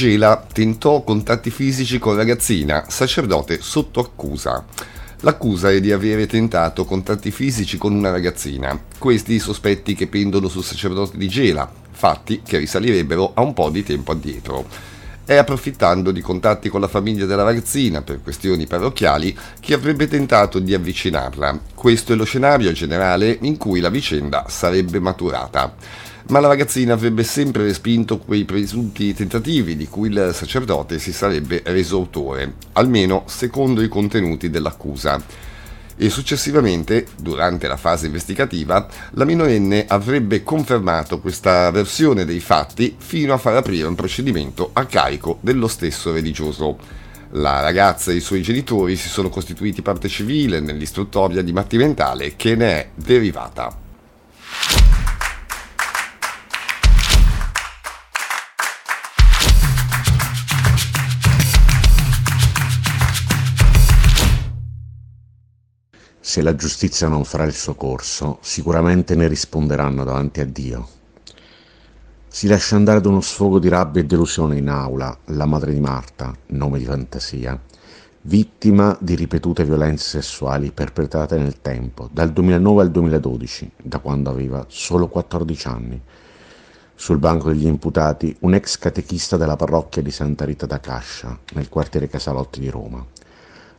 Gela tentò contatti fisici con ragazzina, sacerdote sotto accusa. L'accusa è di avere tentato contatti fisici con una ragazzina. Questi i sospetti che pendono sul sacerdote di Gela, fatti che risalirebbero a un po' di tempo addietro. È approfittando di contatti con la famiglia della ragazzina per questioni parrocchiali che avrebbe tentato di avvicinarla. Questo è lo scenario generale in cui la vicenda sarebbe maturata ma la ragazzina avrebbe sempre respinto quei presunti tentativi di cui il sacerdote si sarebbe reso autore, almeno secondo i contenuti dell'accusa. E successivamente, durante la fase investigativa, la minorenne avrebbe confermato questa versione dei fatti fino a far aprire un procedimento a carico dello stesso religioso. La ragazza e i suoi genitori si sono costituiti parte civile nell'istruttoria dibattimentale che ne è derivata. Se la giustizia non farà il suo corso, sicuramente ne risponderanno davanti a Dio. Si lascia andare ad uno sfogo di rabbia e delusione in aula la madre di Marta, nome di fantasia, vittima di ripetute violenze sessuali perpetrate nel tempo, dal 2009 al 2012, da quando aveva solo 14 anni. Sul banco degli imputati un ex catechista della parrocchia di Santa Rita da Cascia, nel quartiere Casalotti di Roma.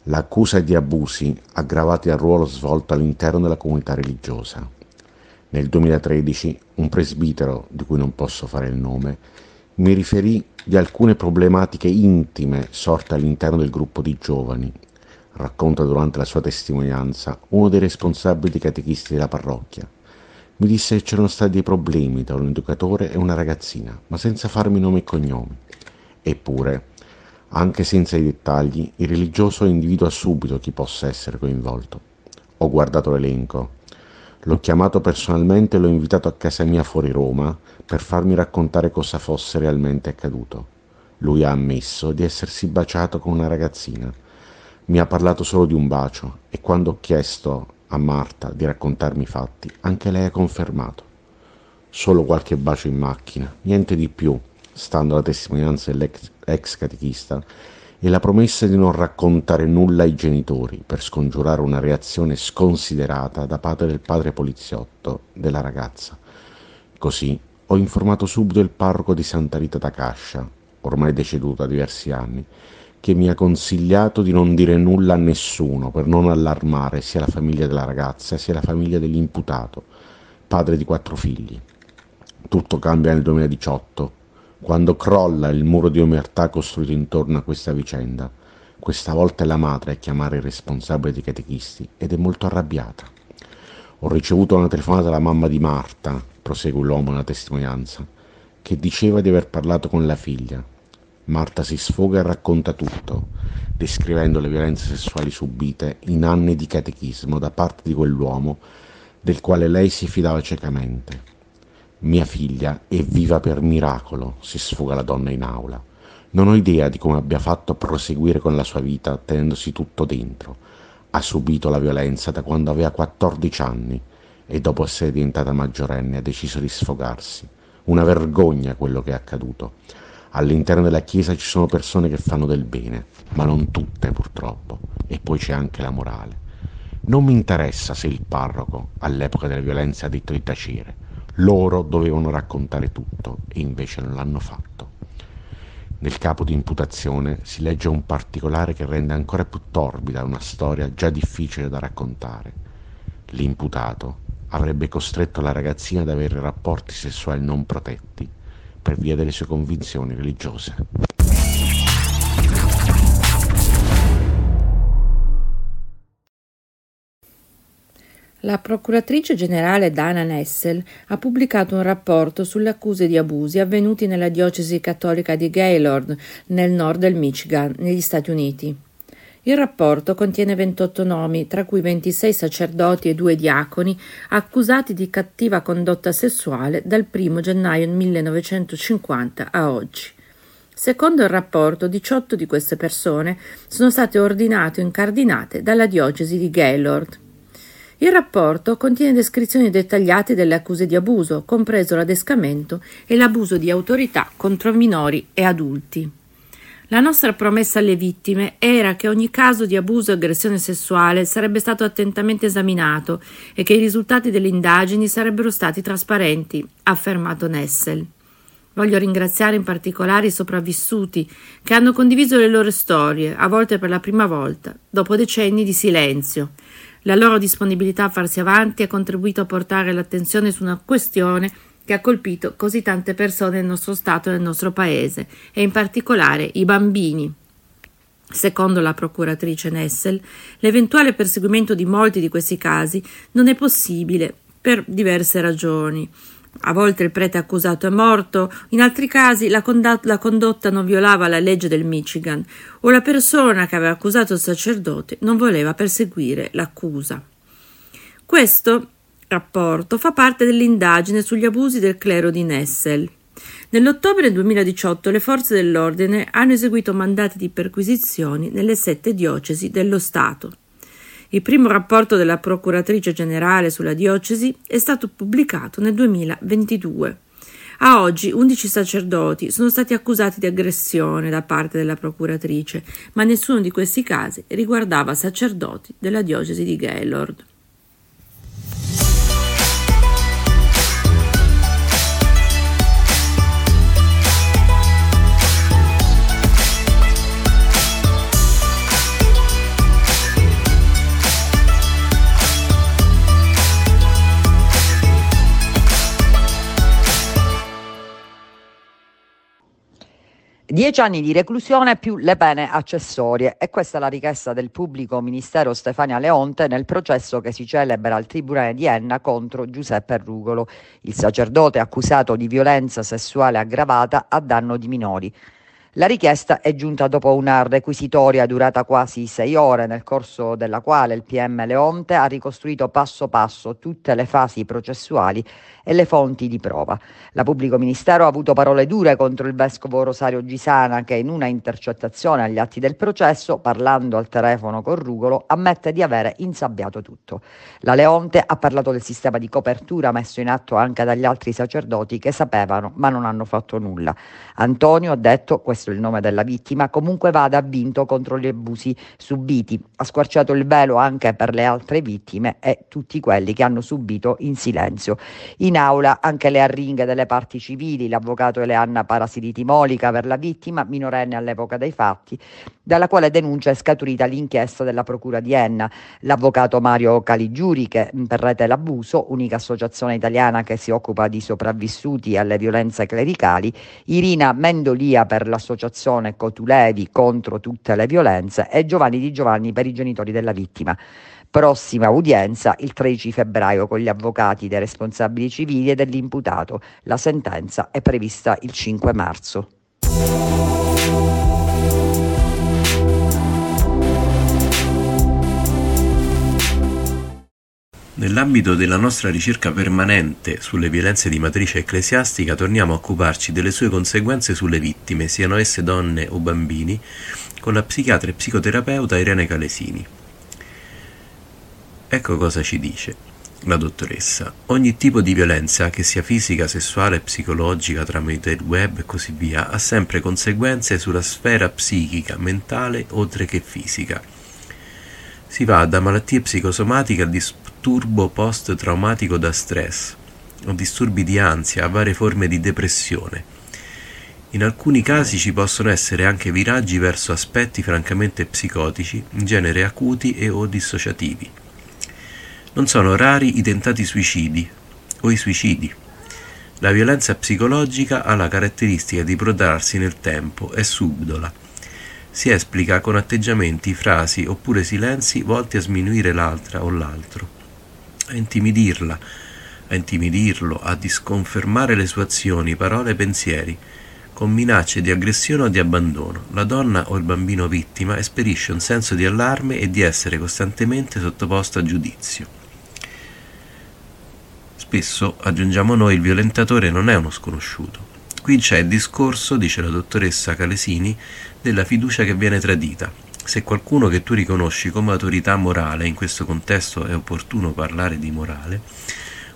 L'accusa è di abusi aggravati al ruolo svolto all'interno della comunità religiosa. Nel 2013 un presbitero, di cui non posso fare il nome, mi riferì di alcune problematiche intime sorte all'interno del gruppo di giovani. Racconta durante la sua testimonianza uno dei responsabili catechisti della parrocchia. Mi disse che c'erano stati dei problemi tra un educatore e una ragazzina, ma senza farmi nome e cognomi. Eppure, anche senza i dettagli, il religioso individua subito chi possa essere coinvolto. Ho guardato l'elenco. L'ho chiamato personalmente e l'ho invitato a casa mia fuori Roma per farmi raccontare cosa fosse realmente accaduto. Lui ha ammesso di essersi baciato con una ragazzina. Mi ha parlato solo di un bacio e quando ho chiesto a Marta di raccontarmi i fatti, anche lei ha confermato. Solo qualche bacio in macchina, niente di più, stando alla testimonianza dell'ex ex catechista, e la promessa di non raccontare nulla ai genitori per scongiurare una reazione sconsiderata da parte del padre poliziotto della ragazza. Così ho informato subito il parroco di Santa Rita da Cascia, ormai deceduto da diversi anni, che mi ha consigliato di non dire nulla a nessuno per non allarmare sia la famiglia della ragazza sia la famiglia dell'imputato, padre di quattro figli. Tutto cambia nel 2018 quando crolla il muro di omertà costruito intorno a questa vicenda. Questa volta è la madre a chiamare il responsabile dei catechisti ed è molto arrabbiata. Ho ricevuto una telefonata dalla mamma di Marta, prosegue l'uomo nella testimonianza, che diceva di aver parlato con la figlia. Marta si sfoga e racconta tutto, descrivendo le violenze sessuali subite in anni di catechismo da parte di quell'uomo del quale lei si fidava ciecamente. Mia figlia è viva per miracolo, si sfoga la donna in aula. Non ho idea di come abbia fatto a proseguire con la sua vita tenendosi tutto dentro. Ha subito la violenza da quando aveva 14 anni e dopo essere diventata maggiorenne ha deciso di sfogarsi. Una vergogna quello che è accaduto. All'interno della Chiesa ci sono persone che fanno del bene, ma non tutte purtroppo, e poi c'è anche la morale. Non mi interessa se il parroco, all'epoca delle violenze, ha detto di tacere loro dovevano raccontare tutto e invece non l'hanno fatto. Nel capo di imputazione si legge un particolare che rende ancora più torbida una storia già difficile da raccontare. L'imputato avrebbe costretto la ragazzina ad avere rapporti sessuali non protetti per via delle sue convinzioni religiose. La procuratrice generale Dana Nessel ha pubblicato un rapporto sulle accuse di abusi avvenuti nella diocesi cattolica di Gaylord, nel nord del Michigan, negli Stati Uniti. Il rapporto contiene 28 nomi, tra cui 26 sacerdoti e due diaconi, accusati di cattiva condotta sessuale dal 1 gennaio 1950 a oggi. Secondo il rapporto, 18 di queste persone sono state ordinate o incardinate dalla diocesi di Gaylord. Il rapporto contiene descrizioni dettagliate delle accuse di abuso, compreso l'adescamento e l'abuso di autorità contro minori e adulti. La nostra promessa alle vittime era che ogni caso di abuso e aggressione sessuale sarebbe stato attentamente esaminato e che i risultati delle indagini sarebbero stati trasparenti, ha affermato Nessel. Voglio ringraziare in particolare i sopravvissuti che hanno condiviso le loro storie, a volte per la prima volta, dopo decenni di silenzio. La loro disponibilità a farsi avanti ha contribuito a portare l'attenzione su una questione che ha colpito così tante persone nel nostro Stato e nel nostro Paese, e in particolare i bambini. Secondo la procuratrice Nessel, l'eventuale perseguimento di molti di questi casi non è possibile per diverse ragioni. A volte il prete accusato è morto, in altri casi la, condotta, la condotta non violava la legge del Michigan o la persona che aveva accusato il sacerdote non voleva perseguire l'accusa. Questo rapporto fa parte dell'indagine sugli abusi del clero di Nessel. Nell'ottobre 2018 le forze dell'ordine hanno eseguito mandati di perquisizioni nelle sette diocesi dello Stato. Il primo rapporto della Procuratrice generale sulla diocesi è stato pubblicato nel 2022. A oggi 11 sacerdoti sono stati accusati di aggressione da parte della procuratrice, ma nessuno di questi casi riguardava sacerdoti della diocesi di Gaylord. Dieci anni di reclusione più le pene accessorie e questa è la richiesta del pubblico ministero Stefania Leonte nel processo che si celebra al Tribunale di Enna contro Giuseppe Rugolo, il sacerdote accusato di violenza sessuale aggravata a danno di minori. La richiesta è giunta dopo una requisitoria durata quasi sei ore, nel corso della quale il PM Leonte ha ricostruito passo passo tutte le fasi processuali e le fonti di prova. La pubblico ministero ha avuto parole dure contro il vescovo Rosario Gisana che in una intercettazione agli atti del processo, parlando al telefono con Rugolo, ammette di avere insabbiato tutto. La Leonte ha parlato del sistema di copertura messo in atto anche dagli altri sacerdoti che sapevano ma non hanno fatto nulla. Antonio ha detto, questo è il nome della vittima, comunque vada ha vinto contro gli abusi subiti. Ha squarciato il velo anche per le altre vittime e tutti quelli che hanno subito in silenzio. In aula anche le arringhe delle parti civili, l'avvocato Eleanna Parasiliti Molica per la vittima, minorenne all'epoca dei fatti, dalla quale denuncia è scaturita l'inchiesta della Procura di Enna, l'avvocato Mario Caligiuri che per Rete l'Abuso, unica associazione italiana che si occupa di sopravvissuti alle violenze clericali, Irina Mendolia per l'associazione Cotulevi contro tutte le violenze e Giovanni Di Giovanni per i genitori della vittima. Prossima udienza il 13 febbraio con gli avvocati dei responsabili civili e dell'imputato. La sentenza è prevista il 5 marzo. Nell'ambito della nostra ricerca permanente sulle violenze di matrice ecclesiastica torniamo a occuparci delle sue conseguenze sulle vittime, siano esse donne o bambini, con la psichiatra e psicoterapeuta Irene Calesini. Ecco cosa ci dice la dottoressa. Ogni tipo di violenza, che sia fisica, sessuale, psicologica, tramite il web e così via, ha sempre conseguenze sulla sfera psichica, mentale, oltre che fisica. Si va da malattie psicosomatiche al disturbo post-traumatico da stress, a disturbi di ansia, varie forme di depressione. In alcuni casi ci possono essere anche viraggi verso aspetti francamente psicotici, in genere acuti e o dissociativi. Non sono rari i tentati suicidi o i suicidi. La violenza psicologica ha la caratteristica di protrarsi nel tempo, è subdola. Si esplica con atteggiamenti, frasi oppure silenzi volti a sminuire l'altra o l'altro, a intimidirla, a intimidirlo, a disconfermare le sue azioni, parole e pensieri, con minacce di aggressione o di abbandono. La donna o il bambino vittima esperisce un senso di allarme e di essere costantemente sottoposta a giudizio. Spesso, aggiungiamo noi, il violentatore non è uno sconosciuto. Qui c'è il discorso, dice la dottoressa Calesini, della fiducia che viene tradita. Se qualcuno che tu riconosci come autorità morale, in questo contesto è opportuno parlare di morale,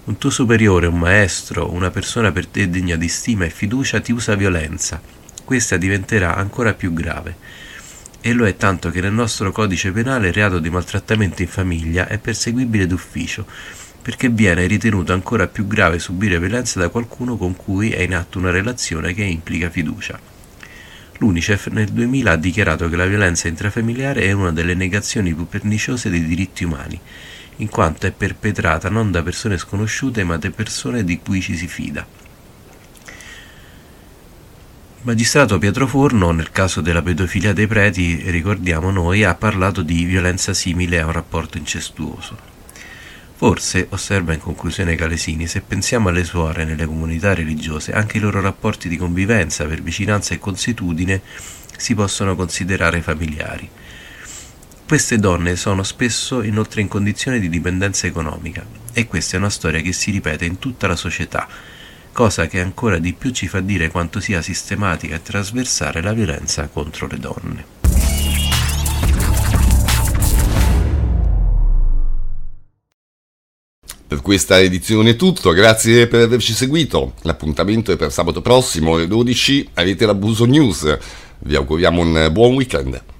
un tuo superiore, un maestro, una persona per te degna di stima e fiducia ti usa violenza, questa diventerà ancora più grave. E lo è tanto che nel nostro codice penale il reato di maltrattamento in famiglia è perseguibile d'ufficio, perché viene ritenuto ancora più grave subire violenza da qualcuno con cui è in atto una relazione che implica fiducia. L'UNICEF nel 2000 ha dichiarato che la violenza intrafamiliare è una delle negazioni più perniciose dei diritti umani, in quanto è perpetrata non da persone sconosciute ma da persone di cui ci si fida. Il magistrato Pietro Forno, nel caso della pedofilia dei preti, ricordiamo noi, ha parlato di violenza simile a un rapporto incestuoso. Forse, osserva in conclusione Calesini, se pensiamo alle suore nelle comunità religiose, anche i loro rapporti di convivenza per vicinanza e consuetudine si possono considerare familiari. Queste donne sono spesso inoltre in condizione di dipendenza economica e questa è una storia che si ripete in tutta la società, cosa che ancora di più ci fa dire quanto sia sistematica e trasversale la violenza contro le donne. Per questa edizione è tutto, grazie per averci seguito. L'appuntamento è per sabato prossimo alle 12, avete l'abuso news. Vi auguriamo un buon weekend.